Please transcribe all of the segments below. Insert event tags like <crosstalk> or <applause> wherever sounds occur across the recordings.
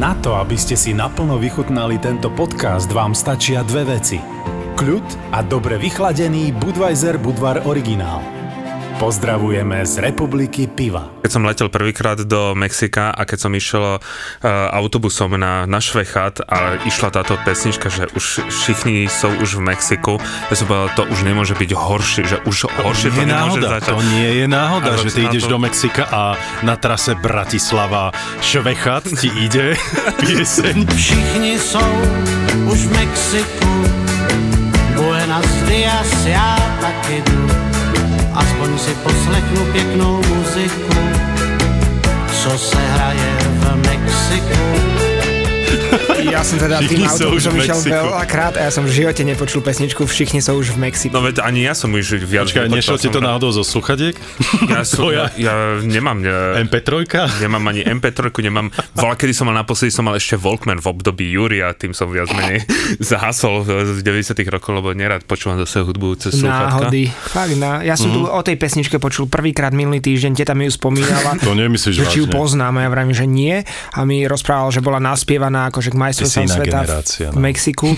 Na to, aby ste si naplno vychutnali tento podcast, vám stačia dve veci. Kľud a dobre vychladený Budweiser Budvar originál. Pozdravujeme z Republiky Piva. Keď som letel prvýkrát do Mexika a keď som išiel uh, autobusom na, na Švechat a išla táto pesnička, že už všichni sú už v Mexiku, ja som povedal, to už nemôže byť horšie, že už horšie to, nie je nemôže náhoda, začať. to nie je náhoda, že ty ideš to- do Mexika a na trase Bratislava Švechat ti <laughs> ide pieseň. Všichni jsou už v Mexiku, Buenos dias, taky jdu. Aspoň si poslechnu pěknou muziku, co se hraje v Mexiku. <laughs> Ja som teda Všichni tým autobusom išiel veľakrát a ja som v živote nepočul pesničku Všichni sú už v Mexiku. No veď ani ja som už viac Počkaj, nešlo ti to že- náhodou zo sluchadiek? Ja, <laughs> som, ja, ja nemám, ne, MP3? nemám ani MP3, nemám, voľa, kedy som mal naposledy, som mal ešte Walkman v období Júri a tým som viac menej <laughs> zahasol z 90 rokov, lebo nerad počúvam zase hudbu cez sluchatka. Náhody. Fakt, na, ja som tu o tej pesničke počul prvýkrát minulý týždeň, teta mi ju spomínala. To nemyslíš že či ju vážne. poznám a ja vravím, že nie. A mi rozprával, že bola naspievaná akože k majstrovstvám sveta generácia, v no. Mexiku.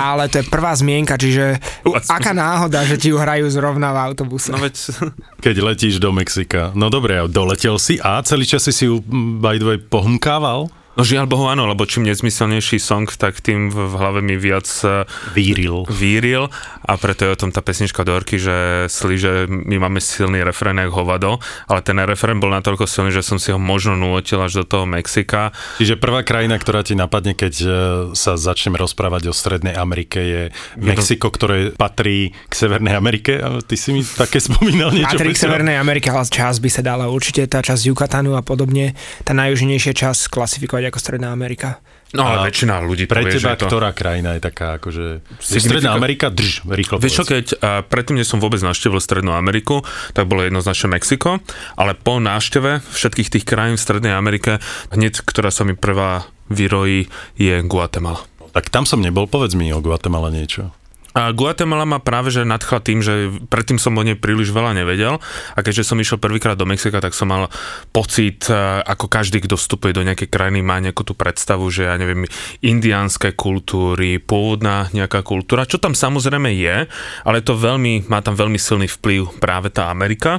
Ale to je prvá zmienka, čiže u, aká náhoda, že ti ju hrajú zrovna v autobuse. No veď, <laughs> Keď letíš do Mexika. No dobre, doletel si a celý čas si ju mm, by the way pohumkával? No žiaľ Bohu áno, lebo čím nezmyselnejší song, tak tým v hlave mi viac eh, Víril. víril a preto je o tom tá pesnička Dorky, že slí, že my máme silný refrén jak hovado, ale ten refrén bol natoľko silný, že som si ho možno nútil až do toho Mexika. Čiže prvá krajina, ktorá ti napadne, keď e, sa začneme rozprávať o Strednej Amerike, je Mexiko, ktoré patrí k Severnej Amerike. A ty si mi také <laughs> spomínal niečo. Patrí k? Severnej Amerike, ale čas by sa dala určite tá časť Yucatanu a podobne, tá najjužnejšia časť klasifikovať ako Stredná Amerika. No ale A väčšina ľudí Pre povie, teba, že to... ktorá krajina je taká, akože... Signifika- Stredná Amerika, drž, rýchlo Vieš čo, keď a predtým, než som vôbec navštívil Strednú Ameriku, tak bolo jednoznačne Mexiko, ale po návšteve všetkých tých krajín v Strednej Amerike, hneď, ktorá sa mi prvá vyrojí, je Guatemala. Tak tam som nebol, povedz mi o Guatemala niečo. A Guatemala ma práve že nadchla tým, že predtým som o nej príliš veľa nevedel a keďže som išiel prvýkrát do Mexika, tak som mal pocit, e, ako každý, kto vstupuje do nejakej krajiny, má nejakú tú predstavu, že ja neviem, indiánske kultúry, pôvodná nejaká kultúra, čo tam samozrejme je, ale to veľmi, má tam veľmi silný vplyv práve tá Amerika.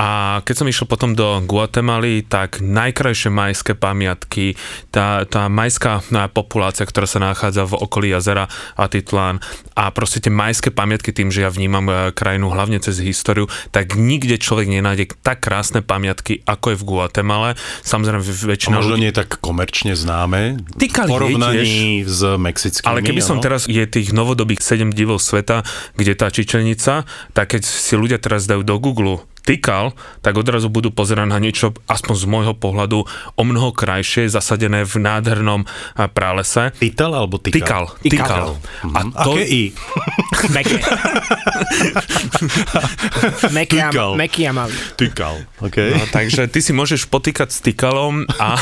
A keď som išiel potom do Guatemaly, tak najkrajšie majské pamiatky, tá, tá majská na, populácia, ktorá sa nachádza v okolí jazera Atitlán a proste tie majské pamiatky tým, že ja vnímam e, krajinu hlavne cez históriu, tak nikde človek nenájde tak krásne pamiatky, ako je v Guatemale. Samozrejme, A väčšina možno ľudí... nie tak komerčne známe Tykali v porovnaní s mexickými. Ale keby som áno? teraz, je tých novodobých 7 divov sveta, kde tá čičenica, tak keď si ľudia teraz dajú do Google tykal, tak odrazu budú pozerať na niečo, aspoň z môjho pohľadu, o mnoho krajšie, zasadené v nádhernom a, pralese. Tytal alebo tykal? tykal. A Mhm. to, Aké i? Meké. <laughs> Meké a, meky a malý. Tykal, OK. No, takže ty si môžeš potýkať s tykalom a,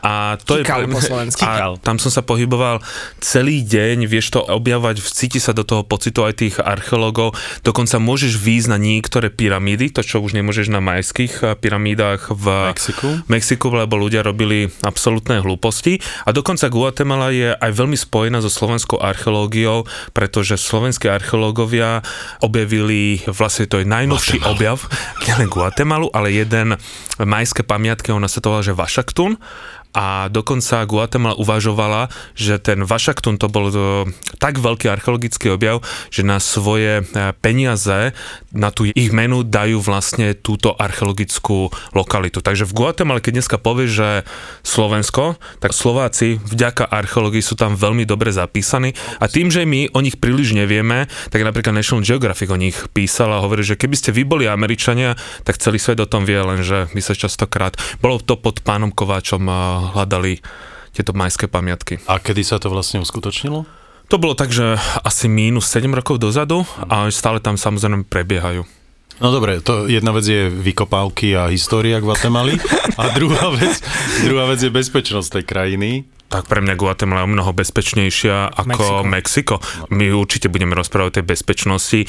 a to Tykal je... po slovensky. A tam som sa pohyboval celý deň, vieš to objavovať, cíti sa do toho pocitu aj tých archeológov, dokonca môžeš výjsť na niektoré pyramídy, to čo už nemôžeš na majských eh, pyramídach v Mexiku? Mexiku, lebo ľudia robili absolútne hlúposti. A dokonca Guatemala je aj veľmi spojená so slovenskou archeológiou, pretože slovenskí archeológovia objavili, vlastne to je najnovší objav, nielen Guatemalu, ale jeden majské pamiatky, ona sa to volá, že Vašaktun a dokonca Guatemala uvažovala, že ten Vašaktun to bol to, tak veľký archeologický objav, že na svoje e, peniaze, na tú ich menu dajú vlastne túto archeologickú lokalitu. Takže v Guatemala, keď dneska povie, že Slovensko, tak Slováci vďaka archeológii sú tam veľmi dobre zapísaní a tým, že my o nich príliš nevieme, tak napríklad National Geographic o nich písal a hovorí, že keby ste vy boli Američania, tak celý svet o tom vie, lenže my sa častokrát, bolo to pod pánom Kováčom a hľadali tieto majské pamiatky. A kedy sa to vlastne uskutočnilo? To bolo tak, že asi mínus 7 rokov dozadu a stále tam samozrejme prebiehajú. No dobre, to jedna vec je vykopávky a história Guatemaly a druhá vec, druhá vec je bezpečnosť tej krajiny. Tak pre mňa Guatemala je o mnoho bezpečnejšia ako Mexiko. Mexiko. My určite budeme rozprávať o tej bezpečnosti.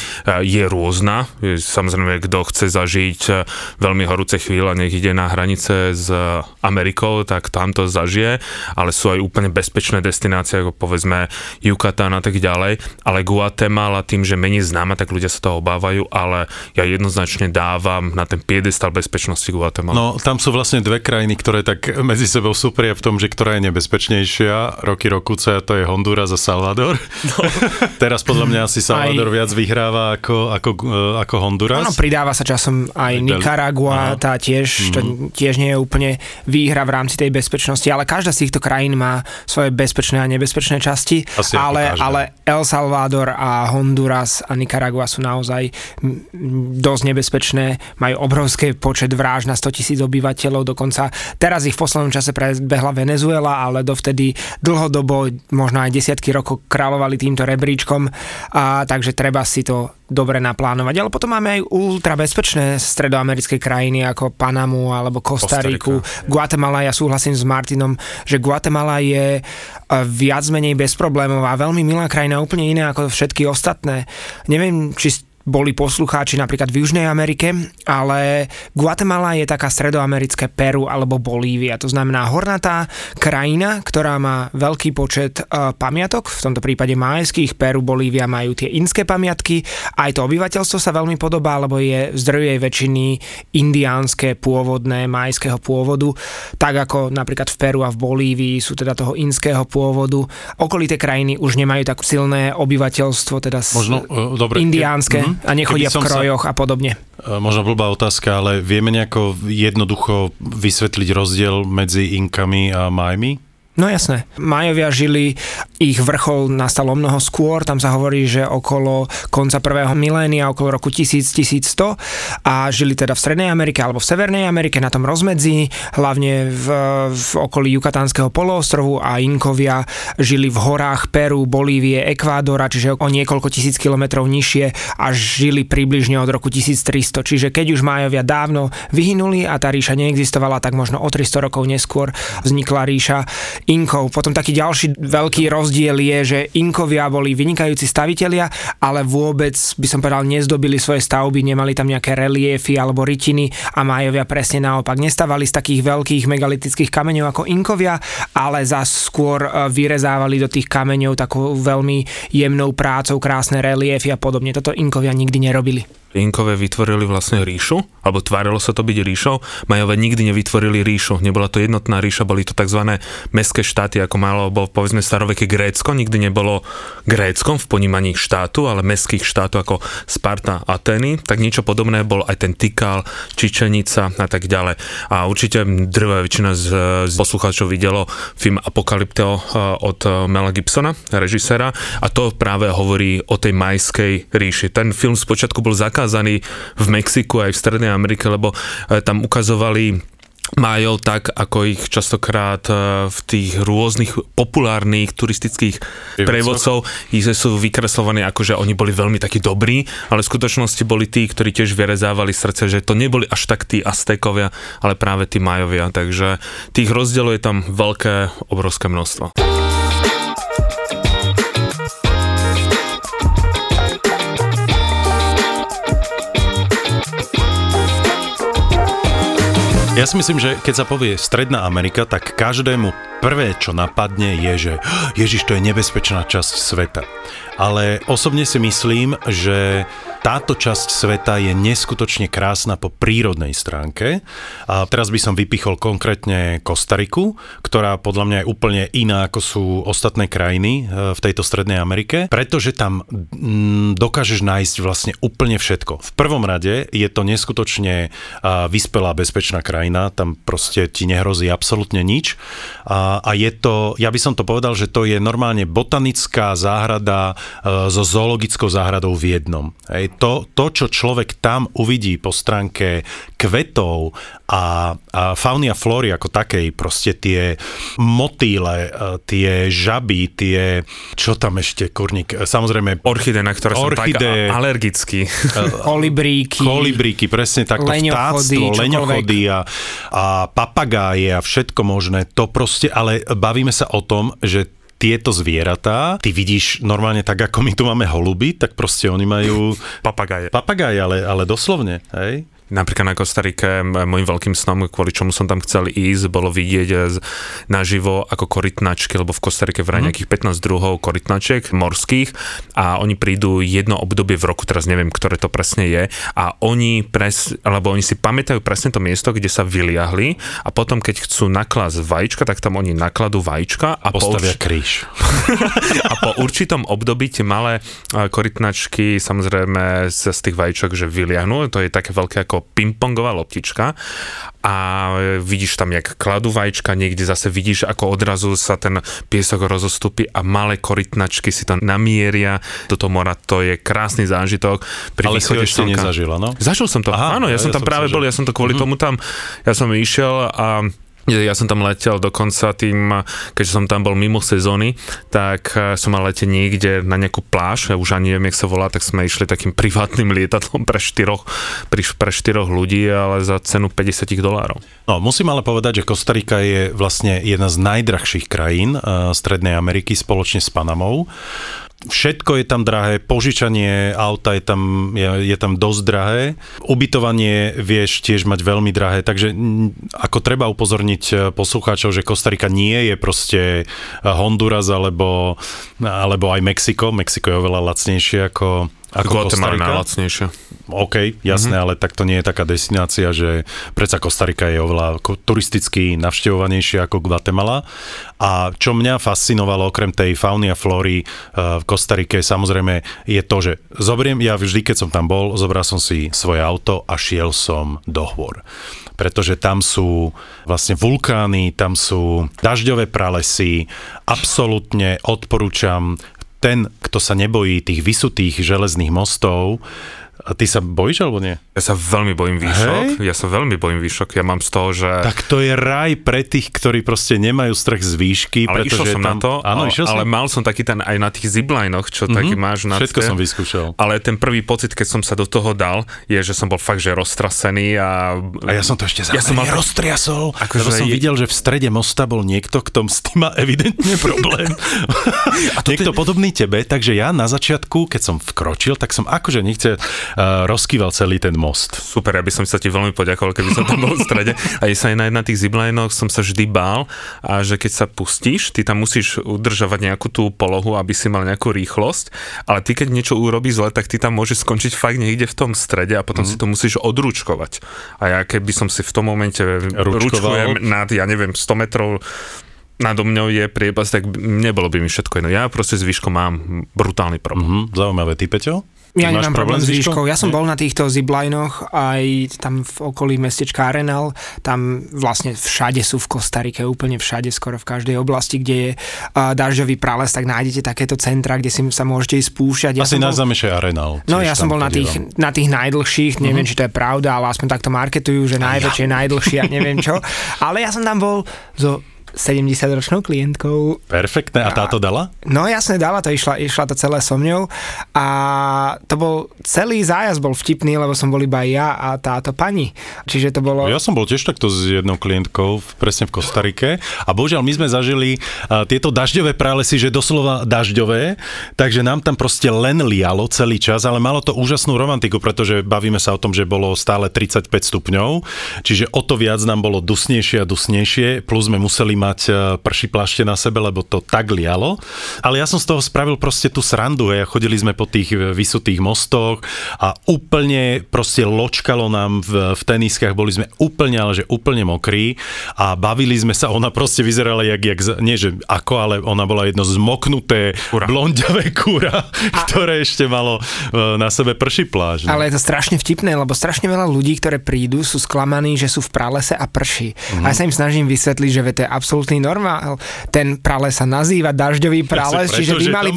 Je rôzna. Samozrejme, kto chce zažiť veľmi horúce chvíle, nech ide na hranice s Amerikou, tak tam to zažije, ale sú aj úplne bezpečné destinácie, ako povedzme Yucatán a tak ďalej. Ale Guatemala tým, že menej známa, tak ľudia sa toho obávajú, ale ja jednoznačne dávam na ten piedestal bezpečnosti Guatemala. No, tam sú vlastne dve krajiny, ktoré tak medzi sebou súpria v tom, že ktorá je nebezpečná najúspešnejšia roky rokuce to je Honduras a Salvador. No. <laughs> Teraz podľa mňa asi Salvador aj... viac vyhráva ako, ako, eh, ako Honduras. Áno, pridáva sa časom aj Nicaragua, tá tiež, mm-hmm. to tiež nie je úplne výhra v rámci tej bezpečnosti, ale každá z týchto krajín má svoje bezpečné a nebezpečné časti, asi ale, ale El Salvador a Honduras a Nicaragua sú naozaj dosť nebezpečné, majú obrovský počet vražd na 100 tisíc obyvateľov, dokonca teraz ich v poslednom čase prebehla Venezuela, ale do dovtedy dlhodobo, možno aj desiatky rokov kráľovali týmto rebríčkom, a, takže treba si to dobre naplánovať. Ale potom máme aj ultra bezpečné stredoamerické krajiny ako Panamu alebo Kostariku, Guatemala. Ja súhlasím s Martinom, že Guatemala je viac menej bezproblémová, veľmi milá krajina, úplne iná ako všetky ostatné. Neviem, či boli poslucháči napríklad v Južnej Amerike, ale Guatemala je taká stredoamerické Peru alebo Bolívia. To znamená hornatá krajina, ktorá má veľký počet uh, pamiatok, v tomto prípade majských, Peru, Bolívia majú tie inské pamiatky. Aj to obyvateľstvo sa veľmi podobá, lebo je zdroj jej väčšiny indiánske, pôvodné, majského pôvodu, tak ako napríklad v Peru a v Bolívii sú teda toho inského pôvodu. Okolité krajiny už nemajú tak silné obyvateľstvo, teda Možno, uh, dobre, indiánske. Mm-hmm a nechodia v krojoch sa, a podobne. E, možno blbá otázka, ale vieme nejako jednoducho vysvetliť rozdiel medzi Inkami a Majmi? No jasné. Majovia žili, ich vrchol nastal o mnoho skôr, tam sa hovorí, že okolo konca prvého milénia, okolo roku 1000-1100 a žili teda v Strednej Amerike alebo v Severnej Amerike na tom rozmedzi, hlavne v, v okolí Jukatánskeho poloostrovu a Inkovia žili v horách Peru, Bolívie, Ekvádora, čiže o niekoľko tisíc kilometrov nižšie a žili približne od roku 1300. Čiže keď už Majovia dávno vyhynuli a tá ríša neexistovala, tak možno o 300 rokov neskôr vznikla ríša Inkov. Potom taký ďalší veľký rozdiel je, že Inkovia boli vynikajúci stavitelia, ale vôbec by som povedal nezdobili svoje stavby, nemali tam nejaké reliefy alebo rytiny a Majovia presne naopak. Nestávali z takých veľkých megalitických kameňov ako Inkovia, ale zas skôr e, vyrezávali do tých kameňov takou veľmi jemnou prácou, krásne reliefy a podobne. Toto Inkovia nikdy nerobili. Inkové vytvorili vlastne ríšu, alebo tvárilo sa to byť ríšou. Majové nikdy nevytvorili ríšu, nebola to jednotná ríša, boli to tzv. mestské štáty, ako malo, bol povedzme staroveké Grécko, nikdy nebolo Gréckom v ponímaní štátu, ale mestských štátov ako Sparta, Ateny, tak niečo podobné bol aj ten Tikal, Čičenica a tak ďalej. A určite drvá väčšina z, z poslucháčov videlo film Apokalypto eh, od Mela Gibsona, režiséra, a to práve hovorí o tej majskej ríši. Ten film spočiatku bol zakázaný zakázaní v Mexiku aj v Strednej Amerike, lebo e, tam ukazovali majú tak, ako ich častokrát e, v tých rôznych populárnych turistických prevodcov ich sú vykreslovaní ako, že oni boli veľmi takí dobrí, ale v skutočnosti boli tí, ktorí tiež vyrezávali srdce, že to neboli až tak tí Aztékovia, ale práve tí Majovia, takže tých rozdielov je tam veľké, obrovské množstvo. Ja si myslím, že keď sa povie Stredná Amerika, tak každému prvé, čo napadne, je, že <gasps> Ježiš, to je nebezpečná časť sveta. Ale osobne si myslím, že táto časť sveta je neskutočne krásna po prírodnej stránke. A teraz by som vypichol konkrétne Kostariku, ktorá podľa mňa je úplne iná ako sú ostatné krajiny e, v tejto Strednej Amerike, pretože tam mm, dokážeš nájsť vlastne úplne všetko. V prvom rade je to neskutočne vyspelá, bezpečná krajina, tam proste ti nehrozí absolútne nič. A, je to, ja by som to povedal, že to je normálne botanická záhrada e, so zoologickou záhradou v jednom. Hej, to, to, čo človek tam uvidí po stránke kvetov a, a fauny a flóry ako takej, proste tie motýle, e, tie žaby, tie, čo tam ešte, kurník, samozrejme... Orchidé, na ktoré orchide, som tak alergický. <laughs> Kolibríky. Kolibríky, presne takto leňochody, vtáctvo, leňochody a, a papagáje a všetko možné. To proste, ale bavíme sa o tom, že tieto zvieratá, ty vidíš normálne tak, ako my tu máme holuby, tak proste oni majú... Papagaje. Papagaje, ale, ale doslovne, hej? Napríklad na Kostarike môjim veľkým snom, kvôli čomu som tam chcel ísť, bolo vidieť naživo ako korytnačky, lebo v Kostarike vraj mhm. nejakých 15 druhov korytnačiek morských a oni prídu jedno obdobie v roku, teraz neviem, ktoré to presne je a oni pres, alebo oni si pamätajú presne to miesto, kde sa vyliahli a potom, keď chcú naklasť vajíčka, tak tam oni nakladú vajíčka a postavia po, kríž. <laughs> a po určitom období tie malé korytnačky samozrejme z, z tých vajíčok, že vyliahnú, to je také veľké ako pingpongová loptička a vidíš tam, jak kladú vajíčka, niekde zase vidíš, ako odrazu sa ten piesok rozostupí a malé korytnačky si to namieria do toho mora. To je krásny zážitok. Pri Ale si ho ešte nezažila, no? Zažil som to. Aha, Áno, ja, ja som tam ja práve bol, ja som to kvôli mm-hmm. tomu tam, ja som išiel a ja som tam letel dokonca tým, keďže som tam bol mimo sezóny, tak eh, som mal letieť niekde na nejakú pláž, ja už ani neviem, jak sa volá, tak sme išli takým <laughs> privátnym lietadlom pre štyroch, pre, štyroch ľudí, ale za cenu 50 dolárov. No, musím ale povedať, že Kostarika je vlastne jedna z najdrahších krajín uh, Strednej Ameriky spoločne s Panamou všetko je tam drahé, požičanie auta je tam, je, je tam dosť drahé, ubytovanie vieš tiež mať veľmi drahé, takže ako treba upozorniť e, poslucháčov, že Kostarika nie je proste e, Honduras alebo, alebo aj Mexiko, Mexiko je oveľa lacnejšie ako, ako Guatemala je najlacnejšia. OK, jasné, mm-hmm. ale tak to nie je taká destinácia, že predsa Kostarika je oveľa turisticky navštevovanejšia ako Guatemala. A čo mňa fascinovalo okrem tej fauny a flóry uh, v Kostarike samozrejme je to, že zoberiem, ja vždy, keď som tam bol, zobral som si svoje auto a šiel som do hôr pretože tam sú vlastne vulkány, tam sú dažďové pralesy. Absolútne odporúčam ten, kto sa nebojí tých vysutých železných mostov, a ty sa bojíš alebo nie? Ja sa veľmi bojím výšok. Hej? Ja sa veľmi bojím výšok. Ja mám z toho, že... Tak to je raj pre tých, ktorí proste nemajú strach z výšky. Ale išiel som tam... na to, Áno, ale, ale mal som taký ten aj na tých ziplinoch, čo mm-hmm. taký máš na Všetko som vyskúšal. Ale ten prvý pocit, keď som sa do toho dal, je, že som bol fakt, že roztrasený a... A ja som to ešte ja som mal... roztriasol, ako lebo som je... videl, že v strede mosta bol niekto, kto s tým má evidentne <laughs> problém. a to niekto ty... podobný tebe, takže ja na začiatku, keď som vkročil, tak som akože nechce uh, rozkýval celý ten most. Super, ja by som sa ti veľmi poďakoval, keby som tam bol v strede. A sa aj na, na tých ziplinoch som sa vždy bál a že keď sa pustíš, ty tam musíš udržovať nejakú tú polohu, aby si mal nejakú rýchlosť, ale ty keď niečo urobí zle, tak ty tam môžeš skončiť fakt niekde v tom strede a potom mm. si to musíš odručkovať. A ja keby som si v tom momente ručkujem nad, ja neviem, 100 metrov nado mňou je priepas, tak nebolo by mi všetko jedno. Ja proste s výškou mám brutálny problém. Mm-hmm, zaujímavé. Ty, Peťo? Ja nemám problém s výškou. Ja som bol na týchto ziplinoch aj tam v okolí mestečka Arenal. Tam vlastne všade sú v Kostarike, úplne všade, skoro v každej oblasti, kde je uh, dažďový prales, tak nájdete takéto centra, kde si sa môžete ísť spúšťať. Ja Asi najznámejšie Arenal. No ja som bol na tých, na tých najdlhších, neviem, uh-huh. či to je pravda, ale aspoň takto marketujú, že najväčšie, najdlhšie a neviem čo. <laughs> Ale ja som tam bol zo 70-ročnou klientkou. Perfektné. A táto dala? No jasne, dala to, išla, išla to celé so mňou a to bol, celý zájazd bol vtipný, lebo som bol iba ja a táto pani. Čiže to bolo... Ja som bol tiež takto s jednou klientkou, presne v Kostarike a bohužiaľ my sme zažili uh, tieto dažďové pralesy, že doslova dažďové, takže nám tam proste len lialo celý čas, ale malo to úžasnú romantiku, pretože bavíme sa o tom, že bolo stále 35 stupňov, čiže o to viac nám bolo dusnejšie a dusnejšie, plus sme museli mať e, prší plašte na sebe, lebo to tak lialo. Ale ja som z toho spravil proste tú srandu. a Chodili sme po tých e, vysutých mostoch a úplne proste ločkalo nám v, v teniskách. Boli sme úplne, ale že úplne mokrí a bavili sme sa. Ona proste vyzerala jak, jak nie že ako, ale ona bola jedno zmoknuté kura. blondiavé kúra, a... ktoré ešte malo e, na sebe prší pláž. No. Ale je to strašne vtipné, lebo strašne veľa ľudí, ktoré prídu, sú sklamaní, že sú v pralese a prší. Mm-hmm. A ja sa im snažím vysvetliť, že to je absolútny normál. Ten prales sa nazýva dažďový prales, čiže vy, mali,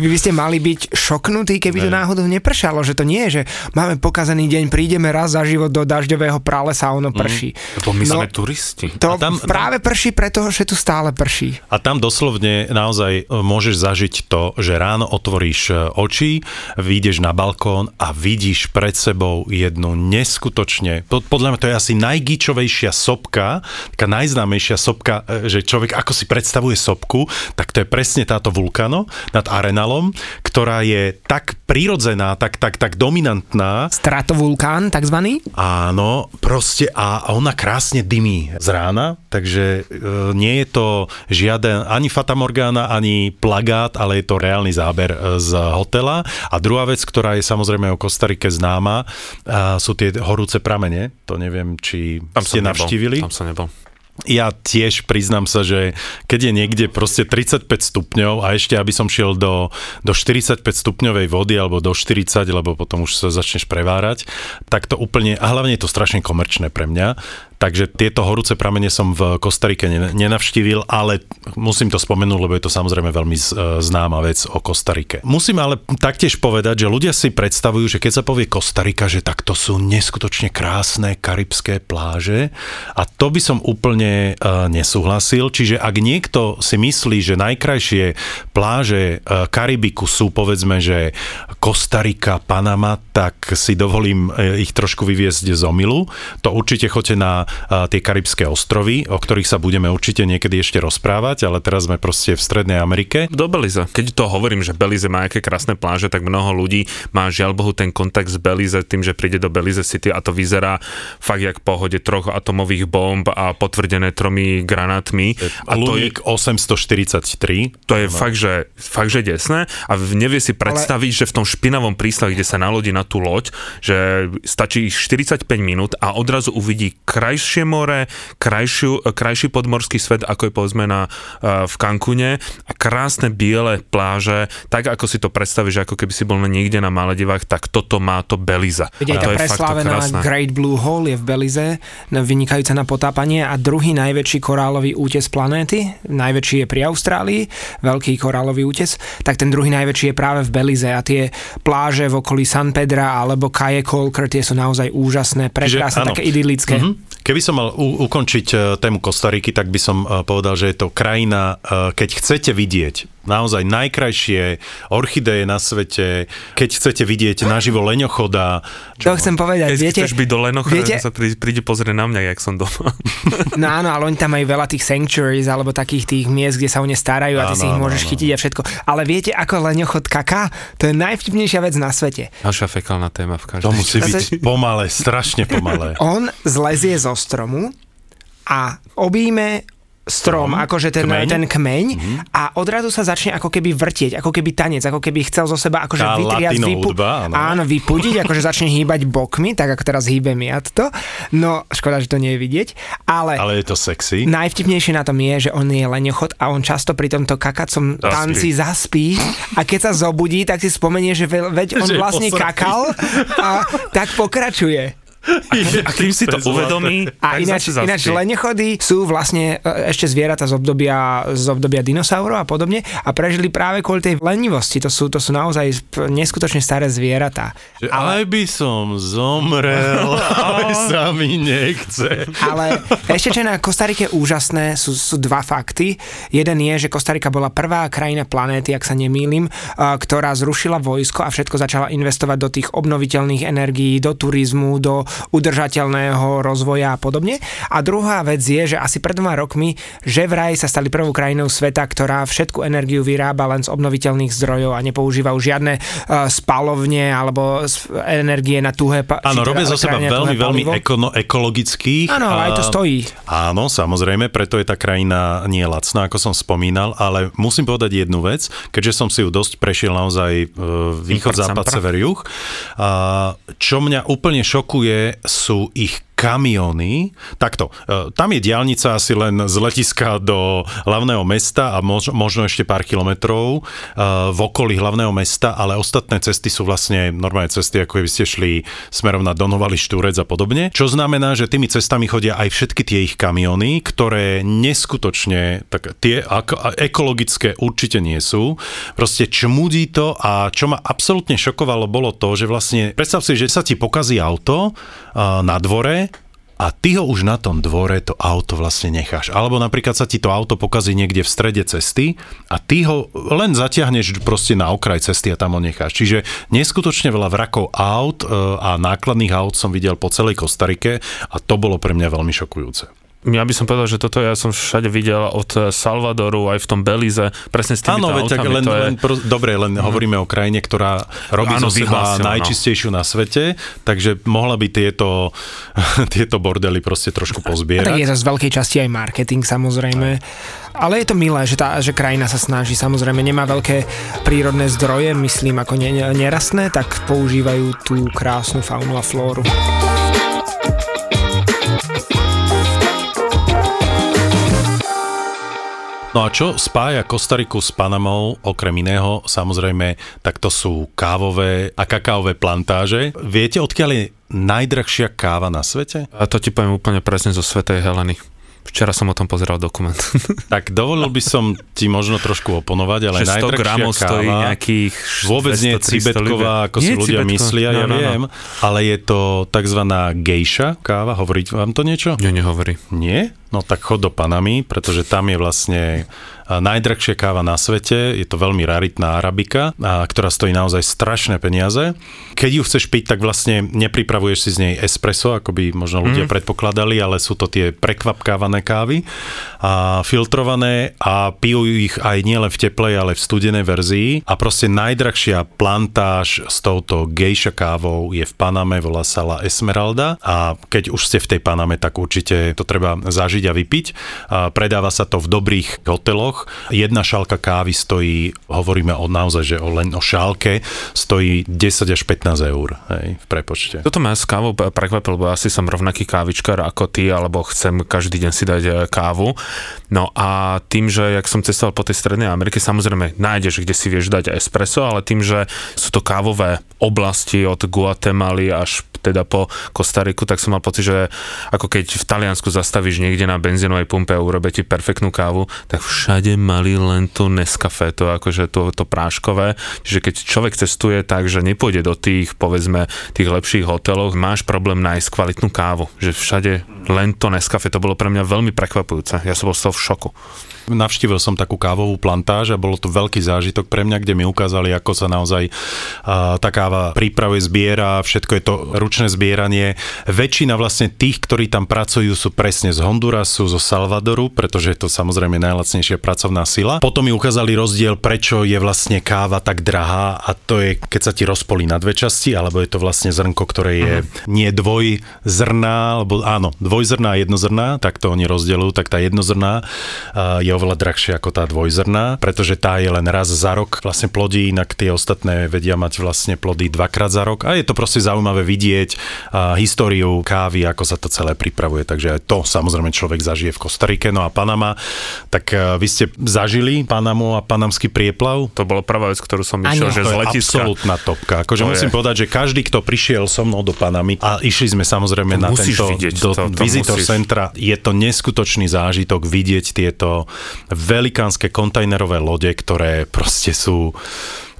vy by ste mali byť šoknutí, keby ne. to náhodou nepršalo, že to nie je, že máme pokazaný deň, prídeme raz za život do dažďového pralesa a ono mhm. prší. Mm, my no, sme turisti. To tam, práve prší preto, že tu stále prší. A tam doslovne naozaj e, môžeš zažiť to, že ráno otvoríš e, oči, vyjdeš na balkón a vidíš pred sebou jednu neskutočne, podľa mňa to je asi najgičovejšia sopka, taká najznámejšia sopka, e, že človek ako si predstavuje sopku, tak to je presne táto vulkano nad Arenalom, ktorá je tak prirodzená, tak, tak, tak dominantná. Stratovulkán, takzvaný? Áno, proste a ona krásne dymí z rána, takže e, nie je to žiaden ani Fatamorgana, ani plagát, ale je to reálny záber e, z hotela. A druhá vec, ktorá je samozrejme o Kostarike známa, e, sú tie horúce pramene. To neviem, či tam ste navštívili. Tam som nebol. Ja tiež priznám sa, že keď je niekde proste 35 stupňov a ešte aby som šiel do, do 45 stupňovej vody alebo do 40, lebo potom už sa začneš prevárať, tak to úplne, a hlavne je to strašne komerčné pre mňa, Takže tieto horúce pramene som v Kostarike nenavštívil, ale musím to spomenúť, lebo je to samozrejme veľmi známa vec o Kostarike. Musím ale taktiež povedať, že ľudia si predstavujú, že keď sa povie Kostarika, že takto sú neskutočne krásne karibské pláže a to by som úplne uh, nesúhlasil. Čiže ak niekto si myslí, že najkrajšie pláže uh, Karibiku sú povedzme, že Kostarika, Panama, tak si dovolím uh, ich trošku vyviezť z omilu. To určite choďte na tie karibské ostrovy, o ktorých sa budeme určite niekedy ešte rozprávať, ale teraz sme proste v Strednej Amerike. Do Belize. Keď to hovorím, že Belize má aké krásne pláže, tak mnoho ľudí má žiaľ Bohu ten kontakt s Belize tým, že príde do Belize City a to vyzerá fakt jak pohode troch atomových bomb a potvrdené tromi granátmi. A to je 843. To je fakt že, fakt, že desné a nevie si predstaviť, ale... že v tom špinavom prístavu, kde sa nalodí na tú loď, že stačí 45 minút a odrazu uvidí krajšiu krajšie more, krajšiu, krajší podmorský svet, ako je povedzme na, uh, v Cancune a krásne biele pláže, tak ako si to predstavíš, ako keby si bol niekde na Maledivách, tak toto má to Beliza. Veď tá preslávená Great Blue Hole je v Belize, vynikajúca na potápanie a druhý najväčší korálový útes planéty, najväčší je pri Austrálii, veľký korálový útes, tak ten druhý najväčší je práve v Belize a tie pláže v okolí San Pedra alebo Kaje Colker, tie sú naozaj úžasné, prekrásne, také idylické. Mm-hmm. Keby som mal u- ukončiť e, tému Kostariky, tak by som e, povedal, že je to krajina, e, keď chcete vidieť naozaj najkrajšie orchideje na svete, keď chcete vidieť naživo leňochoda. Čo chcem povedať, keď viete... chceš byť do leňochoda, viete, sa príde, príde pozrieť na mňa, jak som doma. <laughs> no áno, ale oni tam majú veľa tých sanctuaries, alebo takých tých miest, kde sa o ne starajú a ty áno, si ich môžeš áno. chytiť a všetko. Ale viete, ako leňochod kaká? To je najvtipnejšia vec na svete. Naša fekálna téma v každej. To musí byť pomalé, strašne pomalé. On zlezie zo stromu a obíme strom, strom akože ten kmeň, ten kmeň mm-hmm. a odrazu sa začne ako keby vrtieť, ako keby tanec, ako keby chcel zo seba akože Tá vytriať, vypu- hudba, áno. áno, vypudiť, akože začne hýbať bokmi, tak ako teraz hýbem ja to. No, škoda, že to nie je vidieť, ale... Ale je to sexy. Najvtipnejšie na tom je, že on je leňochod a on často pri tomto kakacom zaspí. tanci zaspí a keď sa zobudí, tak si spomenie, že veď on vlastne kakal a tak pokračuje. A, a kým si to uvedomí, a ináč, ináč lenechody sú vlastne e, ešte zvieratá z obdobia, z obdobia dinosaurov a podobne a prežili práve kvôli tej lenivosti. To sú, to sú naozaj neskutočne staré zvieratá. Že ale aj by som zomrel, <laughs> ale sa mi nechce. Ale ešte čo je na Kostarike úžasné, sú, sú dva fakty. Jeden je, že Kostarika bola prvá krajina planéty, ak sa nemýlim, e, ktorá zrušila vojsko a všetko začala investovať do tých obnoviteľných energií, do turizmu, do udržateľného rozvoja a podobne. A druhá vec je, že asi pred dvoma rokmi, že vraj sa stali prvou krajinou sveta, ktorá všetku energiu vyrába len z obnoviteľných zdrojov a nepoužívajú žiadne uh, spalovne alebo energie na tuhé Áno, robia zo seba veľmi, veľmi ekono- ekologických. Áno, a, aj to stojí. Áno, samozrejme, preto je tá krajina nie lacná, ako som spomínal, ale musím povedať jednu vec, keďže som si ju dosť prešiel naozaj uh, východ, západ, sever, juh. Uh, čo mňa úplne šokuje, sú ich kamiony. Takto, e, tam je diálnica asi len z letiska do hlavného mesta a mož, možno ešte pár kilometrov e, v okolí hlavného mesta, ale ostatné cesty sú vlastne normálne cesty, ako by ste šli smerom na Donovali, Štúrec a podobne. Čo znamená, že tými cestami chodia aj všetky tie ich kamiony, ktoré neskutočne, tak tie ekologické určite nie sú. Proste čmudí to a čo ma absolútne šokovalo bolo to, že vlastne predstav si, že sa ti pokazí auto na dvore a ty ho už na tom dvore to auto vlastne necháš. Alebo napríklad sa ti to auto pokazí niekde v strede cesty a ty ho len zatiahneš proste na okraj cesty a tam ho necháš. Čiže neskutočne veľa vrakov aut e, a nákladných aut som videl po celej Kostarike a to bolo pre mňa veľmi šokujúce ja by som povedal, že toto ja som všade videl od Salvadoru aj v tom Belize, presne s týmito Áno, tak len, je... len pro, dobre, len mm. hovoríme o krajine, ktorá robí Áno, zo seba najčistejšiu na svete, takže mohla by tieto, <laughs> tieto bordely proste trošku pozbierať. A tak je to z veľkej časti aj marketing samozrejme. Aj. Ale je to milé, že, tá, že krajina sa snaží, samozrejme nemá veľké prírodné zdroje, myslím ako nerastné, tak používajú tú krásnu faunu a flóru. No a čo spája Kostariku s Panamou, okrem iného, samozrejme, tak to sú kávové a kakaové plantáže. Viete, odkiaľ je najdrahšia káva na svete? A to ti poviem úplne presne zo Svetej Heleny. Včera som o tom pozeral dokument. <laughs> Tak dovolil by som ti možno trošku oponovať, ale že 100 gramov káva stojí nejakých vôbec nie je cibetková, ako nie si ľudia cibetko. myslia, no, ja no, viem, no. ale je to tzv. gejša káva, hovorí vám to niečo? Nie, nehovorí. Nie? No tak chod do Panamy, pretože tam je vlastne najdrahšia káva na svete, je to veľmi raritná arabika, ktorá stojí naozaj strašné peniaze. Keď ju chceš piť, tak vlastne nepripravuješ si z nej espresso, ako by možno ľudia mm. predpokladali, ale sú to tie prekvapkávané kávy, a filtrované a pijú ich aj nielen v teplej, ale v studenej verzii. A proste najdrahšia plantáž s touto gejša kávou je v Paname, volá sa La Esmeralda a keď už ste v tej Paname, tak určite to treba zažiť a vypiť. A predáva sa to v dobrých hoteloch, rokoch. Jedna šálka kávy stojí, hovoríme o naozaj, že o len o šálke, stojí 10 až 15 eur hej, v prepočte. Toto ma s kávou prekvapilo, lebo asi som rovnaký kávičkár ako ty, alebo chcem každý deň si dať e, kávu. No a tým, že jak som cestoval po tej Strednej Amerike, samozrejme nájdeš, kde si vieš dať espresso, ale tým, že sú to kávové oblasti od Guatemaly až teda po Kostariku, tak som mal pocit, že ako keď v Taliansku zastavíš niekde na benzínovej pumpe a urobe ti perfektnú kávu, tak všade mali len to Nescafe, to akože to, to práškové. Čiže keď človek cestuje tak, že nepôjde do tých, povedzme, tých lepších hotelov, máš problém nájsť kvalitnú kávu. Že všade len to Nescafe, to bolo pre mňa veľmi prekvapujúce. Ja som bol z toho v šoku. Navštívil som takú kávovú plantáž a bolo to veľký zážitok pre mňa, kde mi ukázali, ako sa naozaj uh, tá káva prípravuje, zbiera, všetko je to ručné zbieranie. Väčšina vlastne tých, ktorí tam pracujú, sú presne z Hondurasu, zo Salvadoru, pretože je to samozrejme najlacnejšia pracovná sila. Potom mi ukázali rozdiel, prečo je vlastne káva tak drahá a to je, keď sa ti rozpolí na dve časti, alebo je to vlastne zrnko, ktoré je uh-huh. nie dvojzrná, alebo áno, dvojzrná a jednozrná, tak to oni rozdelujú, tak tá jednozrná uh, je oveľa drahšia ako tá dvojzrná, pretože tá je len raz za rok vlastne plodí, inak tie ostatné vedia mať vlastne plody dvakrát za rok a je to proste zaujímavé vidieť a, históriu kávy, ako sa to celé pripravuje, takže aj to samozrejme človek zažije v Kostarike, no a Panama, tak a, vy ste zažili Panamu a panamský prieplav? To bola prvá vec, ktorú som išiel, že z letiska. absolútna topka, akože to musím je. povedať, že každý, kto prišiel so mnou do Panamy a išli sme samozrejme to na tento vidieť, do to, to visitor musíš. centra, je to neskutočný zážitok vidieť tieto velikánske kontajnerové lode, ktoré proste sú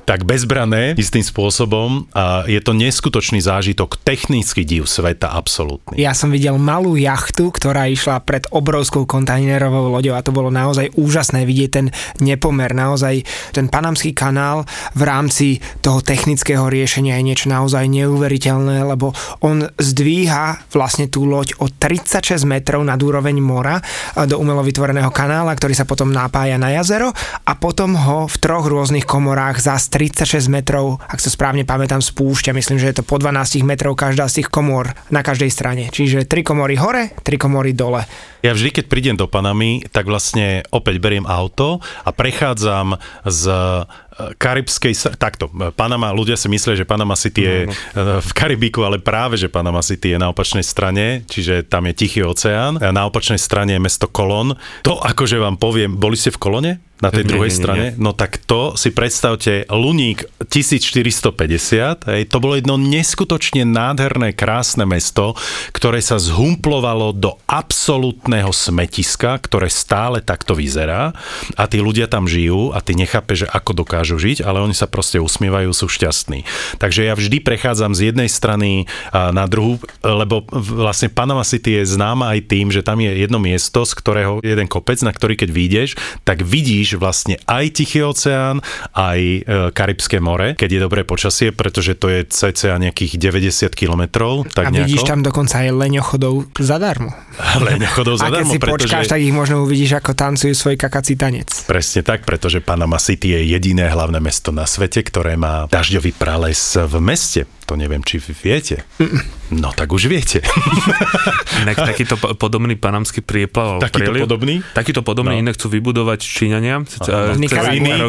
tak bezbrané istým spôsobom a je to neskutočný zážitok, technický div sveta, absolútny. Ja som videl malú jachtu, ktorá išla pred obrovskou kontajnerovou loďou a to bolo naozaj úžasné vidieť ten nepomer, naozaj ten Panamský kanál v rámci toho technického riešenia je niečo naozaj neuveriteľné, lebo on zdvíha vlastne tú loď o 36 metrov nad úroveň mora do umelo vytvoreného kanála, ktorý sa potom napája na jazero a potom ho v troch rôznych komorách zase 36 metrov, ak sa správne pamätám, spúšťa. Myslím, že je to po 12 metrov každá z tých komôr na každej strane. Čiže 3 komory hore, 3 komory dole. Ja vždy, keď prídem do Panamy, tak vlastne opäť beriem auto a prechádzam z karibskej, takto, Panama, ľudia si myslia, že Panama City je no, no. v Karibiku, ale práve, že Panama City je na opačnej strane, čiže tam je Tichý oceán. A na opačnej strane je mesto Kolon. To akože vám poviem, boli ste v Kolone? Na tej nie, druhej nie, strane. Nie. No tak to si predstavte, Luník 1450, hej, to bolo jedno neskutočne nádherné, krásne mesto, ktoré sa zhumplovalo do absolútneho smetiska, ktoré stále takto vyzerá a tí ľudia tam žijú a ty nechápe, že ako dokážu žiť, ale oni sa proste usmievajú, sú šťastní. Takže ja vždy prechádzam z jednej strany na druhú, lebo vlastne Panama City je známa aj tým, že tam je jedno miesto, z ktorého jeden kopec, na ktorý keď vyjdeš, tak vidíš vlastne aj Tichý oceán, aj e, Karibské more, keď je dobré počasie, pretože to je cca nejakých 90 kilometrov. Tak a nejako. vidíš tam dokonca aj leňochodov zadarmo. <laughs> leňochodov zadarmo, a keď si pretože... počkáš, tak ich možno uvidíš, ako tancujú svoj kakací tanec. Presne tak, pretože Panama City je jediné hlavné mesto na svete, ktoré má dažďový prales v meste. To neviem, či viete. No tak už viete. <laughs> Inak takýto podobný panamský prieplav. Takýto prieliv, podobný? Takýto podobný no. inak chcú vybudovať Číňania. Cez, iný,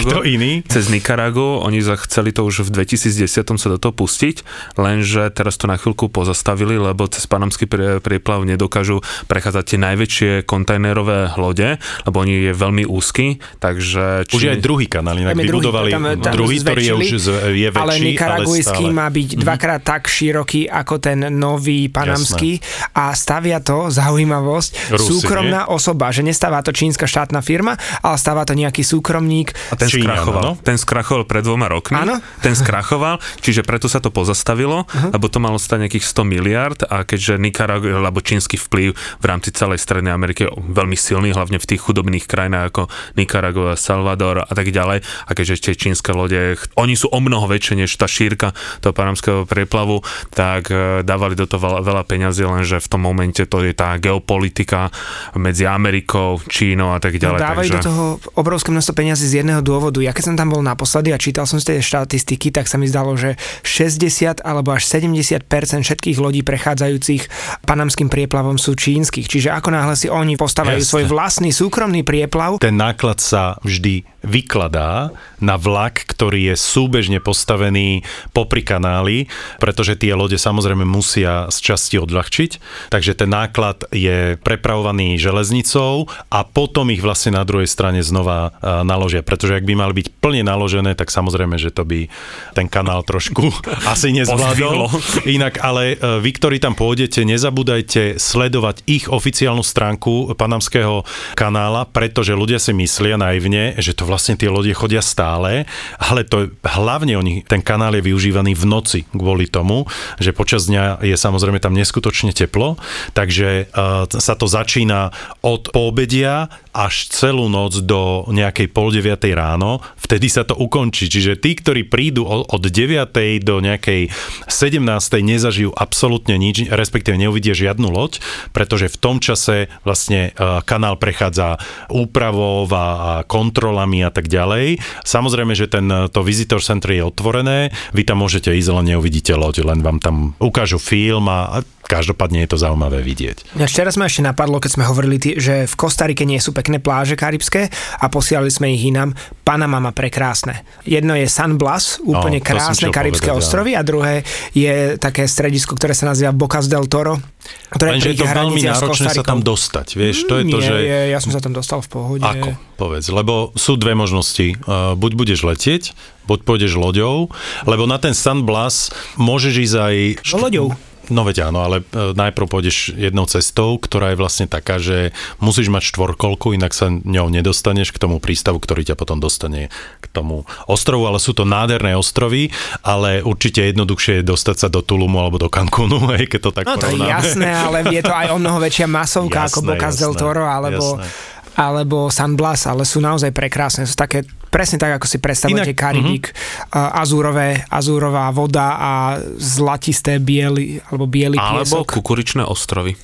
kto iný? Cez Nikaragu. Oni chceli to už v 2010 sa do toho pustiť, lenže teraz to na chvíľku pozastavili, lebo cez panamský prieplav nedokážu prechádzať tie najväčšie kontajnerové lode, lebo oni je veľmi úzky, takže... Či... Už je aj druhý kanál, inak vybudovali druhý, tam, tam druhý, ktorý je už je väčší, ale stále... má byť dvakrát tak široký ako ten nový panamský Jasné. a stavia to, zaujímavosť, Rusy, súkromná nie? osoba, že nestáva to čínska štátna firma, ale stáva to nejaký súkromník. A ten Číňan, skrachoval. No? Ten skrachoval pred dvoma rokmi. Áno? Ten skrachoval, čiže preto sa to pozastavilo, uh-huh. lebo to malo stať nejakých 100 miliard a keďže Nicaragua, alebo čínsky vplyv v rámci celej Strednej Ameriky veľmi silný, hlavne v tých chudobných krajinách ako Nicaragua, Salvador a tak ďalej. A keďže tie čínske lode, oni sú o mnoho väčšie než tá šírka toho panamského preplavu, tak e, dávali do toho veľa, veľa peňazí, lenže v tom momente to je tá geopolitika medzi Amerikou, Čínou a tak ďalej. No, dávajú takže... do toho obrovské množstvo peňazí z jedného dôvodu. Ja keď som tam bol naposledy a čítal som si tie štatistiky, tak sa mi zdalo, že 60 alebo až 70% všetkých lodí prechádzajúcich panamským prieplavom sú čínskych. Čiže ako náhle si oni postavajú Jasne. svoj vlastný súkromný prieplav. Ten náklad sa vždy vykladá na vlak, ktorý je súbežne postavený popri kanáli, pretože tie lode samozrejme musia z časti odľahčiť, takže ten náklad je prepravovaný železnicou a potom ich vlastne na druhej strane znova naložia, pretože ak by mali byť plne naložené, tak samozrejme, že to by ten kanál trošku <laughs> asi nezvládol. Inak, ale e, vy, ktorí tam pôjdete, nezabúdajte sledovať ich oficiálnu stránku Panamského kanála, pretože ľudia si myslia naivne, že to vlastne tie lode chodia stále, ale to hlavne oni, ten kanál je využívaný v noci kvôli tomu, že počas dňa je samozrejme tam neskutočne teplo, takže uh, sa to začína od poobedia až celú noc do nejakej pol deviatej ráno, vtedy sa to ukončí. Čiže tí, ktorí prídu od 9. do nejakej 17. nezažijú absolútne nič, respektíve neuvidia žiadnu loď, pretože v tom čase vlastne uh, kanál prechádza úpravou a kontrolami tak ďalej. Samozrejme, že ten, to visitor center je otvorené, vy tam môžete ísť, len neuvidíte loď, len vám tam ukážu film a každopádne je to zaujímavé vidieť. Ja včera sme ešte napadlo, keď sme hovorili, že v Kostarike nie sú pekné pláže karibské a posielali sme ich inám. Panama má prekrásne. Jedno je San Blas, úplne no, krásne karibské povedať, ostrovy a druhé je také stredisko, ktoré sa nazýva Bocas del Toro, ktoré Lenže je to veľmi náročné sa tam dostať, vieš, to je nie, to, že... Je, ja som sa tam dostal v pohode. Ako? Povedz, lebo sú dve možnosti. Buď budeš letieť, buď pôjdeš loďou, lebo na ten San Blas môžeš ísť aj... No, loďou. No veď áno, ale e, najprv pôjdeš jednou cestou, ktorá je vlastne taká, že musíš mať štvorkolku, inak sa ňou nedostaneš k tomu prístavu, ktorý ťa potom dostane k tomu ostrovu, ale sú to nádherné ostrovy, ale určite jednoduchšie je dostať sa do Tulumu alebo do Cancúnu, <laughs> aj keď to tak No to je jasné, ale je to aj o mnoho väčšia masovka jasné, ako Bocas del Toro alebo jasné alebo San Blas, ale sú naozaj prekrásne. Sú také presne tak, ako si predstavujete Inak, Karibik. Uh-huh. Azúrové, azúrová voda a zlatisté biely, alebo biely Alebo piesok. kukuričné ostrovy.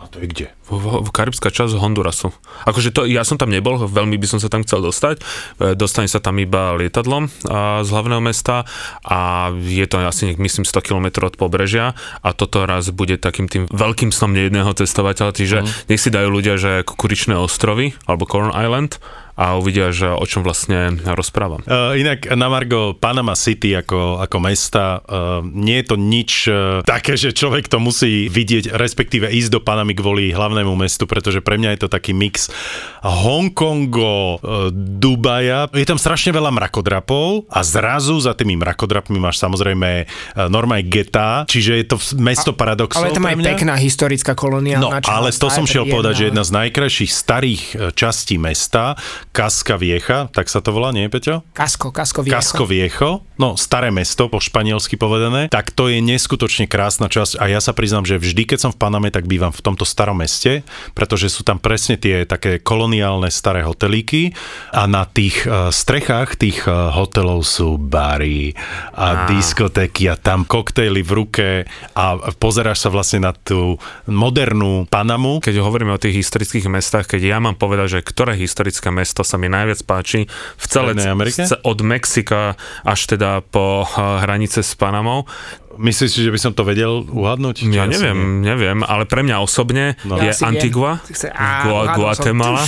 A to je kde? v, v karibská časť Hondurasu. Akože to, ja som tam nebol, veľmi by som sa tam chcel dostať. E, dostane sa tam iba lietadlom a, z hlavného mesta a je to asi, myslím, 100 km od pobrežia a toto raz bude takým tým veľkým snom nejedného cestovateľa, čiže mm. nech si dajú ľudia, že Kukuričné ostrovy alebo Corn Island a uvidia, že o čom vlastne rozprávam. Uh, inak na Margo Panama City ako, ako mesta, uh, nie je to nič uh, také, že človek to musí vidieť, respektíve ísť do Panamy kvôli hlavnému mestu, pretože pre mňa je to taký mix Hongkongo, uh, Dubaja. Je tam strašne veľa mrakodrapov a zrazu za tými mrakodrapmi máš samozrejme uh, normálne geta, čiže je to mesto a, paradoxov. Ale tam aj pekná historická koloniálna No, ale to som šiel povedať, že jedna z najkrajších starých častí mesta, Kaska Viecha, tak sa to volá, nie Peťo? Kasko, Kasko Viecho. Kasko Viecho, no staré mesto, po španielsky povedané, tak to je neskutočne krásna časť a ja sa priznám, že vždy, keď som v Paname, tak bývam v tomto starom meste, pretože sú tam presne tie také koloniálne staré hotelíky a na tých uh, strechách tých uh, hotelov sú bary a, a diskotéky a tam koktejly v ruke a pozeráš sa vlastne na tú modernú Panamu. Keď hovoríme o tých historických mestách, keď ja mám povedať, že ktoré historické mesto sa mi najviac páči v Amerike? od Mexika až teda po eh, hranice s Panamou, Myslíš si, že by som to vedel uhadnúť? Ja neviem, nie? neviem, ale pre mňa osobne no. je ja Antigua, Gua, Guatemala.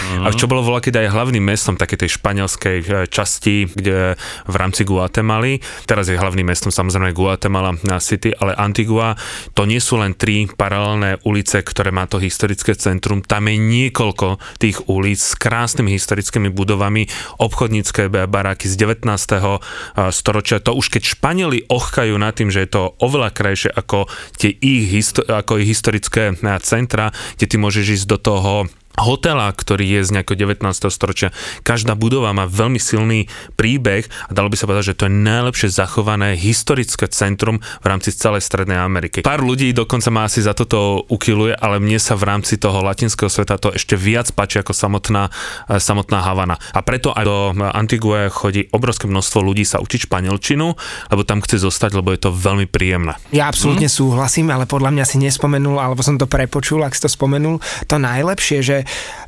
Uh-huh. A čo bolo voľa, keď aj hlavným mestom také tej španielskej e, časti, kde v rámci Guatemaly, teraz je hlavným mestom samozrejme Guatemala City, ale Antigua, to nie sú len tri paralelné ulice, ktoré má to historické centrum, tam je niekoľko tých ulic s krásnymi historickými budovami, obchodnícke baráky z 19. E, storočia. To už keď Španieli ochkajú na tým, že je to oveľa krajšie ako tie ich, ako ich historické centra, kde ty môžeš ísť do toho hotela, ktorý je z nejakého 19. storočia. Každá budova má veľmi silný príbeh a dalo by sa povedať, že to je najlepšie zachované historické centrum v rámci celej Strednej Ameriky. Pár ľudí dokonca ma asi za toto ukiluje, ale mne sa v rámci toho latinského sveta to ešte viac páči ako samotná, e, samotná Havana. A preto aj do Antigue chodí obrovské množstvo ľudí sa učiť španielčinu, lebo tam chce zostať, lebo je to veľmi príjemné. Ja absolútne hm? súhlasím, ale podľa mňa si nespomenul, alebo som to prepočul, ak si to spomenul, to najlepšie, že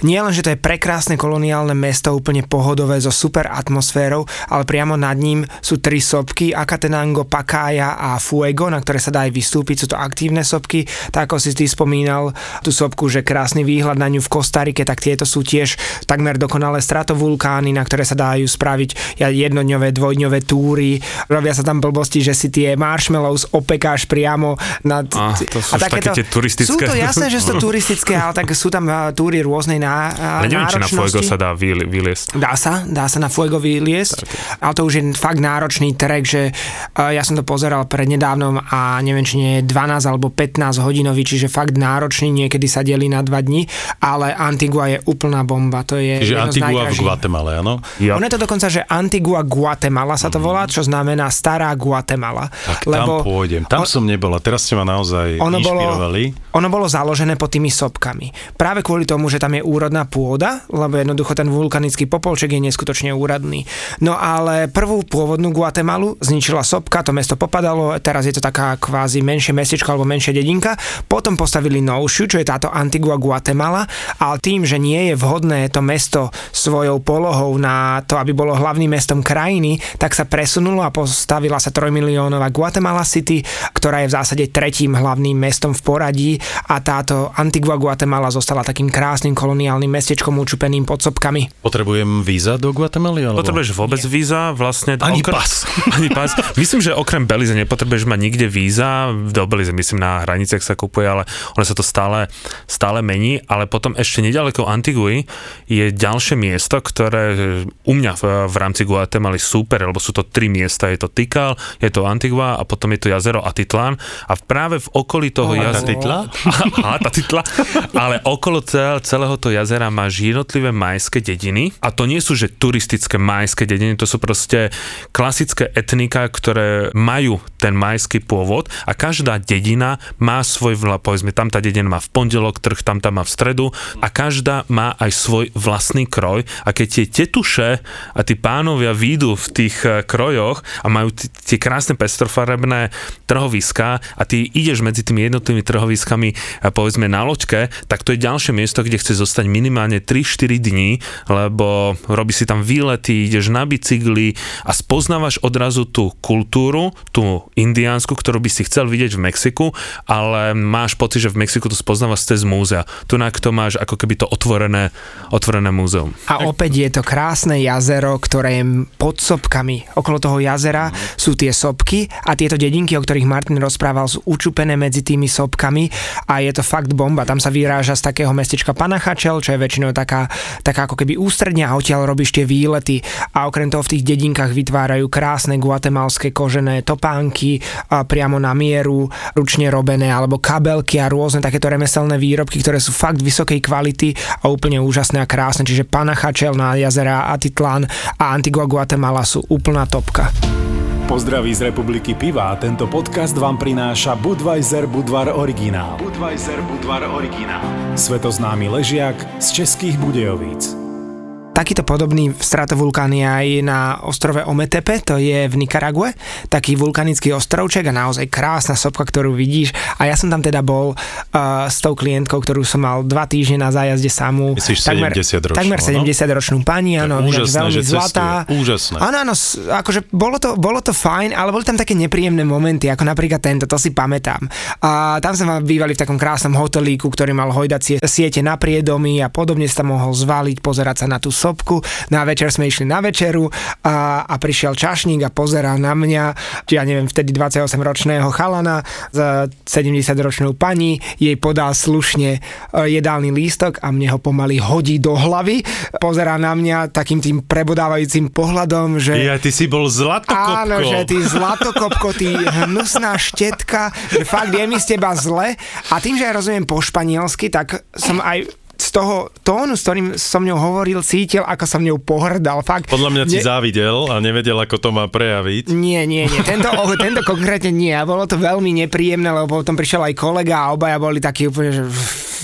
nie len, že to je prekrásne koloniálne mesto, úplne pohodové, so super atmosférou, ale priamo nad ním sú tri sopky, Akatenango, Pakája a Fuego, na ktoré sa dá aj vystúpiť, sú to aktívne sopky, tak ako si ty spomínal tú sopku, že krásny výhľad na ňu v Kostarike, tak tieto sú tiež takmer dokonalé stratovulkány, na ktoré sa dajú spraviť jednodňové, dvojdňové túry, robia sa tam blbosti, že si tie marshmallows opekáš priamo nad... A, to sú a takéto, také tie turistické. Sú to jasné, že sú to turistické, ale tak sú tam túry rôznej ná, Ale neviem, či na Fuego sa dá vyliesť. Dá sa, dá sa na Fuego vyliesť, tak. ale to už je fakt náročný trek, že uh, ja som to pozeral pred nedávnom a neviem, či nie je 12 alebo 15 hodinový, čiže fakt náročný, niekedy sa delí na 2 dní, ale Antigua je úplná bomba. To je Čiže Antigua v Guatemala, áno? Ja. Ono je to dokonca, že Antigua Guatemala sa to mm. volá, čo znamená stará Guatemala. Tak lebo tam pôjdem, tam on, som nebol a teraz ste ma naozaj ono inšpirovali. Bolo, ono bolo založené pod tými sopkami. Práve kvôli tomu, že tam je úrodná pôda, lebo jednoducho ten vulkanický popolček je neskutočne úradný. No ale prvú pôvodnú Guatemalu zničila sopka, to mesto popadalo, teraz je to taká kvázi menšie mestečko alebo menšia dedinka. Potom postavili novšiu, čo je táto Antigua Guatemala, ale tým, že nie je vhodné to mesto svojou polohou na to, aby bolo hlavným mestom krajiny, tak sa presunulo a postavila sa trojmiliónová Guatemala City, ktorá je v zásade tretím hlavným mestom v poradí a táto Antigua Guatemala zostala takým krásnym koloniálnym koloniálnym mestečkom učupeným pod sopkami. Potrebujem víza do Guatemaly? Alebo... Potrebuješ vôbec Nie. víza? Vlastne Ani okrem... pas. <laughs> Ani pas. Myslím, že okrem Belize nepotrebuješ mať nikde víza. Do Belize myslím na hraniciach sa kupuje, ale ono sa to stále, stále mení. Ale potom ešte nedaleko Antigui je ďalšie miesto, ktoré u mňa v, v rámci Guatemaly super, lebo sú to tri miesta. Je to Tikal, je to Antigua a potom je to jazero Atitlan. A práve v okolí toho oh, jazera... Atitla? Ale okolo celého to jazera máš jednotlivé majské dediny. A to nie sú že turistické majské dediny, to sú proste klasické etnika, ktoré majú ten majský pôvod a každá dedina má svoj, povedzme, tam tá dedina má v pondelok trh, tam tam má v stredu a každá má aj svoj vlastný kroj a keď tie tetuše a tí pánovia výjdu v tých eh, krojoch a majú tie krásne pestrofarebné trhoviská a ty ideš medzi tými jednotlivými trhoviskami eh, povedzme na loďke, tak to je ďalšie miesto, kde chce zostať minimálne 3-4 dní, lebo robí si tam výlety, ideš na bicykli a spoznávaš odrazu tú kultúru, tú indiánsku, ktorú by si chcel vidieť v Mexiku, ale máš pocit, že v Mexiku to spoznávaš cez múzea. Tu na to máš ako keby to otvorené, otvorené múzeum. A opäť je to krásne jazero, ktoré je pod sopkami. Okolo toho jazera mm. sú tie sopky a tieto dedinky, o ktorých Martin rozprával, sú učupené medzi tými sopkami a je to fakt bomba. Tam sa vyráža z takého mestečka Panachačel, čo je väčšinou taká, taká ako keby ústredňa a odtiaľ robíš tie výlety a okrem toho v tých dedinkách vytvárajú krásne guatemalské kožené topánky a priamo na mieru, ručne robené alebo kabelky a rôzne takéto remeselné výrobky, ktoré sú fakt vysokej kvality a úplne úžasné a krásne. Čiže Panachačel na jazera Atitlán a Antigua Guatemala sú úplná topka. Pozdraví z Republiky Piva. Tento podcast vám prináša Budweiser Budvar Originál. Budweiser Budvar Originál. Svetoznámy ležiak z Českých Budejovíc. Takýto podobný stratovulkán je aj na ostrove Ometepe, to je v Nikarague, taký vulkanický ostrovček a naozaj krásna sopka, ktorú vidíš. A ja som tam teda bol uh, s tou klientkou, ktorú som mal dva týždne na zájazde samú. Myslíš takmer, 70 ročnú, Takmer 70 ročnú pani, áno, úžasné, veľmi zlatá. Cestuje. Úžasné. Áno, áno, akože bolo to, bolo to fajn, ale boli tam také nepríjemné momenty, ako napríklad tento, to si pamätám. A tam sme bývali v takom krásnom hotelíku, ktorý mal hojdacie siete na priedomy a podobne sa mohol zvaliť, pozerať sa na tú sopku. Na večer sme išli na večeru a, a prišiel čašník a pozeral na mňa, ja neviem, vtedy 28-ročného chalana za 70-ročnou pani, jej podal slušne e, jedálny lístok a mne ho pomaly hodí do hlavy. Pozerá na mňa takým tým prebodávajúcim pohľadom, že... Ja, ty si bol zlatokopko. Áno, že ty zlatokopko, ty hnusná štetka, že fakt je mi z teba zle. A tým, že ja rozumiem po španielsky, tak som aj toho tónu, s ktorým som ňou hovoril, cítil, ako som ňou pohrdal. Fakt, Podľa mňa ne... závidel a nevedel, ako to má prejaviť. Nie, nie, nie. Tento, <laughs> oh, tento konkrétne nie. A bolo to veľmi nepríjemné, lebo potom prišiel aj kolega a obaja boli takí úplne, že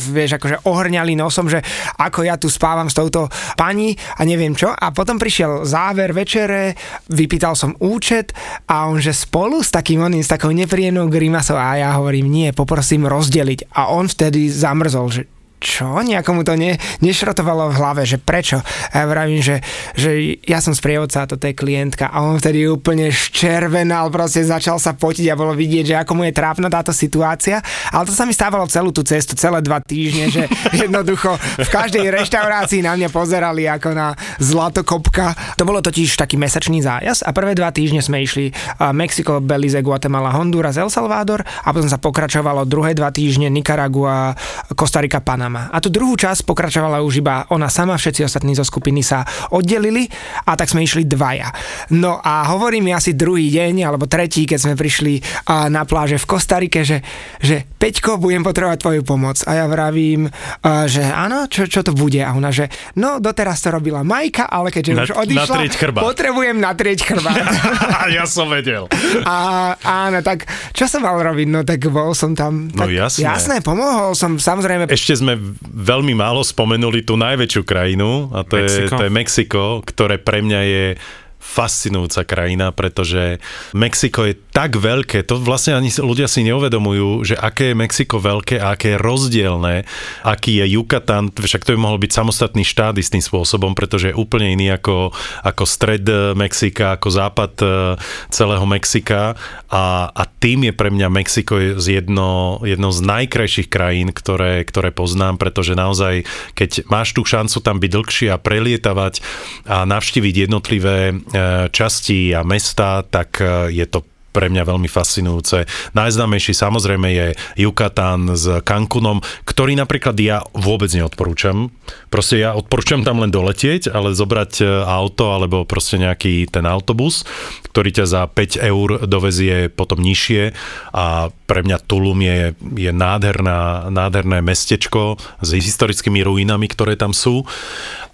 vieš, akože ohrňali nosom, že ako ja tu spávam s touto pani a neviem čo. A potom prišiel záver večere, vypýtal som účet a on, že spolu s takým oným, s takou nepríjemnou grimasou a ja hovorím, nie, poprosím rozdeliť. A on vtedy zamrzol, že čo? Nejakomu to ne, nešrotovalo v hlave, že prečo? A ja vravím, že, že ja som sprievodca a toto je klientka a on vtedy úplne ščervenal, proste začal sa potiť a bolo vidieť, že ako mu je trápna táto situácia. Ale to sa mi stávalo celú tú cestu, celé dva týždne, že <laughs> jednoducho v každej reštaurácii na mňa pozerali ako na zlatokopka. To bolo totiž taký mesačný zájazd a prvé dva týždne sme išli Mexiko, Belize, Guatemala, Honduras, El Salvador a potom sa pokračovalo druhé dva týždne Nicaragua, Kostarika, Panama Panama. A tú druhú časť pokračovala už iba ona sama, všetci ostatní zo skupiny sa oddelili a tak sme išli dvaja. No a hovorí mi asi druhý deň alebo tretí, keď sme prišli na pláže v Kostarike, že, že Peťko, budem potrebovať tvoju pomoc. A ja vravím, že áno, čo, čo to bude? A ona, že no doteraz to robila Majka, ale keďže na, už odišla, potrebujem natrieť chrbát. <laughs> <laughs> ja som vedel. A áno, tak čo som mal robiť? No tak bol som tam. No tak, jasné. Jasné, pomohol som, samozrejme. Ešte sme veľmi málo spomenuli tú najväčšiu krajinu a to, Mexiko. je, to je Mexiko, ktoré pre mňa je fascinujúca krajina, pretože Mexiko je tak veľké, to vlastne ani ľudia si neuvedomujú, že aké je Mexiko veľké a aké je rozdielne, aký je Yucatan, však to by mohol byť samostatný štát istým spôsobom, pretože je úplne iný ako, ako stred Mexika, ako západ e, celého Mexika. A, a tým je pre mňa Mexiko jedno, jedno z najkrajších krajín, ktoré, ktoré poznám, pretože naozaj, keď máš tú šancu tam byť dlhšie a prelietavať a navštíviť jednotlivé E, častí a mesta, tak e, je to pre mňa veľmi fascinujúce. Najznámejší samozrejme je Yucatán s Cancunom, ktorý napríklad ja vôbec neodporúčam. Proste ja odporúčam tam len doletieť, ale zobrať e, auto alebo proste nejaký ten autobus, ktorý ťa za 5 eur dovezie potom nižšie a pre mňa Tulum je, je nádherná, nádherné mestečko s historickými ruinami, ktoré tam sú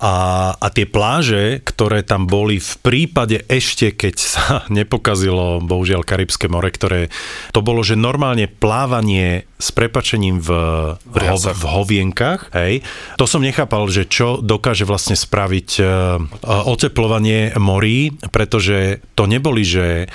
A, a tie pláže, ktoré tam boli v prípade ešte, keď sa <laughs> nepokazilo, bohužiaľ, Karibské more, ktoré to bolo, že normálne plávanie s prepačením v, v, ho, v hovienkach, hej, to som nechápal, že čo dokáže vlastne spraviť uh, oteplovanie morí, pretože to neboli, že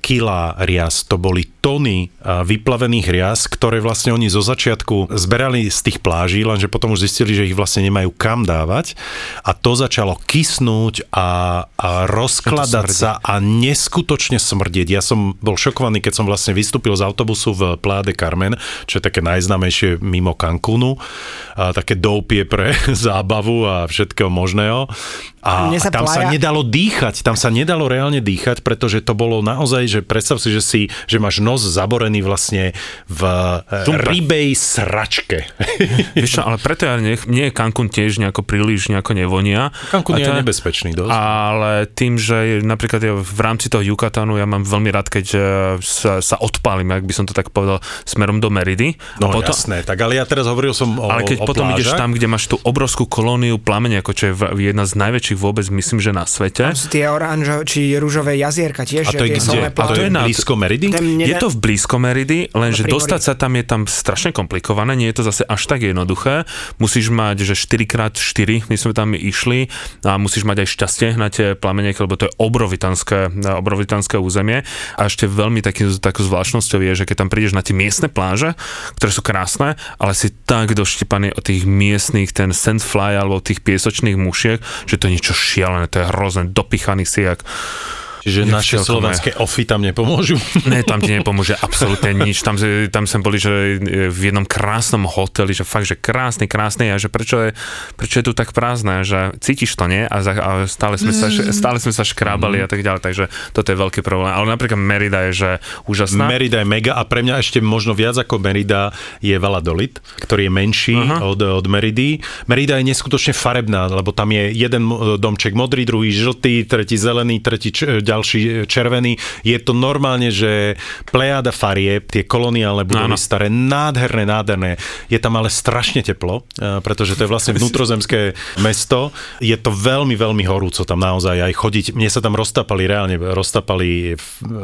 kila rias, to boli tony vyplavených rias, ktoré vlastne oni zo začiatku zberali z tých pláží, lenže potom už zistili, že ich vlastne nemajú kam dávať a to začalo kysnúť a, a rozkladať sa a neskutočne smrdieť. Ja som bol šokovaný, keď som vlastne vystúpil z autobusu v Pláde Carmen, čo je také najznámejšie mimo Cancúnu, a také doupie pre <laughs> zábavu a všetkého možného. A, a tam plája... sa nedalo dýchať, tam sa nedalo reálne dýchať, pretože to bolo naozaj, že predstav si, že, si, že máš nos zaborený vlastne v Tumpe. Eh, rybej sračke. <laughs> Víš ale preto ja nech, nie je Cancún tiež nejako príliš nejako nevonia. Cancún je nebezpečný dosť. Ale tým, že napríklad ja v rámci toho Yucatanu ja mám veľmi rád, keď eh, sa, sa odpálim, ak by som to tak povedal, smerom do Meridy. No potom, jasné, tak ale ja teraz hovoril som o Ale keď o potom plážach. ideš tam, kde máš tú obrovskú kolóniu plamene, ako čo je jedna z najväčších vôbec, myslím, že na svete. Tam sú tie oranžo, či rúžové jazierka tiež. A to je kde? A to je na blízko Meridy? Je to v blízko Meridy, lenže dostať sa tam je tam strašne komplikované, nie je to zase až tak jednoduché. Musíš mať, že 4x4, my sme tam išli a musíš mať aj šťastie na tie plamene, lebo to je obrovitanské, obrovitanské územie. A ešte veľmi taký, takou zvláštnosťou je, že keď tam prídeš na tie miestne pláže, ktoré sú krásne, ale si tak doštipaný od tých miestnych, ten sandfly alebo tých piesočných mušiek, že to niečo niečo šialené, to je hrozné, dopichaný si jak že naše slovenské ofy tam nepomôžu? <laughs> Ne, tam ti nepomôže absolútne nič. Tam, tam sme boli, že v jednom krásnom hoteli, že fakt, že krásny, krásny a že prečo je, prečo je tu tak prázdne, že cítiš to, nie? A, za, a stále, sme sa, mm. stále sme sa škrábali mm. a tak ďalej, takže toto je veľký problém. Ale napríklad Merida je, že úžasná. Merida je mega a pre mňa ešte možno viac ako Merida je Valladolid, ktorý je menší uh-huh. od, od Meridy. Merida je neskutočne farebná, lebo tam je jeden domček modrý, druhý žltý, tretí zelený, tretí č- ďalší e, červený. Je to normálne, že plejada farieb, tie koloniálne budovy no, staré, nádherné, nádherné. Je tam ale strašne teplo, e, pretože to je vlastne <laughs> vnútrozemské mesto. Je to veľmi, veľmi horúco tam naozaj aj chodiť. Mne sa tam roztapali, reálne roztapali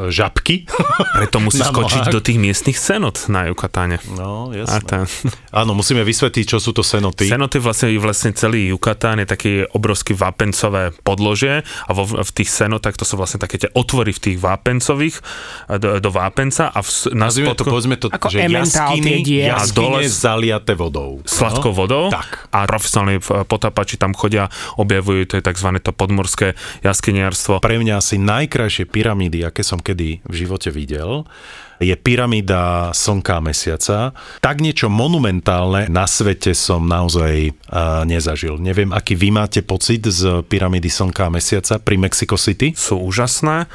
žabky. <laughs> Preto musí skočiť do tých miestnych cenot na Jukatáne. No, jasné. <laughs> Áno, musíme vysvetliť, čo sú to senoty. Senoty vlastne, vlastne celý Jukatán je taký obrovský vápencové podložie a vo, v tých senotách to sú vlastne také tie otvory v tých vápencových, eh, do, do vápenca a v, na Nazvime spodku, to, povedzme to, ako že jaskyny, jaskyne dole zaliate vodou. Sladkou no? vodou. Tak. A profesionálni potapači tam chodia, objavujú, to je tzv. to podmorské jaskyniarstvo. Pre mňa asi najkrajšie pyramídy, aké som kedy v živote videl, je pyramída Slnka a Mesiaca. Tak niečo monumentálne na svete som naozaj uh, nezažil. Neviem, aký vy máte pocit z pyramídy Slnka a Mesiaca pri Mexico City? Sú úžasné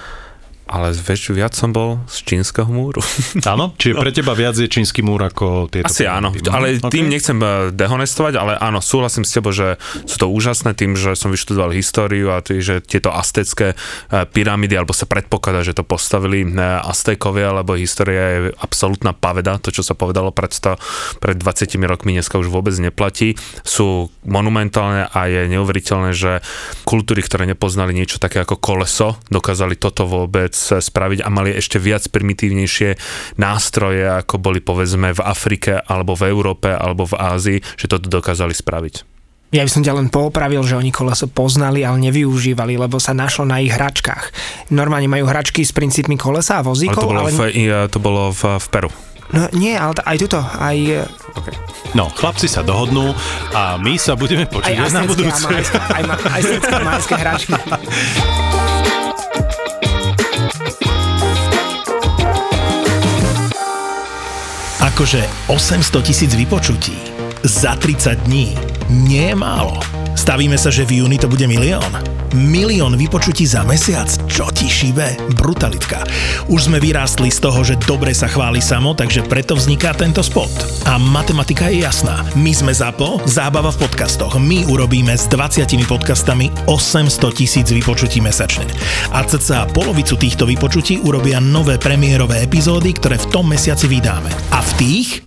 ale väčšiu viac som bol z čínskeho múru. <laughs> Áno? Čiže pre teba viac je čínsky múr ako tieto? Asi áno, ale okay. tým nechcem eh, dehonestovať, ale áno, súhlasím s tebou, že sú to úžasné tým, že som vyštudoval históriu a tým, že tieto aztecké eh, pyramídy, alebo sa predpokladá, že to postavili eh, Aztékovia, lebo história je absolútna paveda, to, čo sa povedalo pred, 100, pred 20 rokmi, dneska už vôbec neplatí. Sú monumentálne a je neuveriteľné, že kultúry, ktoré nepoznali niečo také ako koleso, dokázali toto vôbec spraviť a mali ešte viac primitívnejšie nástroje, ako boli povedzme v Afrike alebo v Európe alebo v Ázii, že to dokázali spraviť. Ja by som ťa len poopravil, že oni koleso poznali, ale nevyužívali, lebo sa našlo na ich hračkách. Normálne majú hračky s princípmi kolesa a vozíkov, ale to bolo, ale... V, to bolo v, v Peru. No nie, ale t- aj tuto, aj... Okay. No, chlapci sa dohodnú a my sa budeme počuť aj na budúce. Aj, aj, aj, aj hračky. <laughs> akože 800 tisíc vypočutí za 30 dní nie je málo. Stavíme sa, že v júni to bude milión. Milión vypočutí za mesiac? Čo ti šíbe? Brutalitka. Už sme vyrástli z toho, že dobre sa chváli samo, takže preto vzniká tento spot. A matematika je jasná. My sme ZAPO, zábava v podcastoch. My urobíme s 20 podcastami 800 tisíc vypočutí mesačne. A cca polovicu týchto vypočutí urobia nové premiérové epizódy, ktoré v tom mesiaci vydáme. A v tých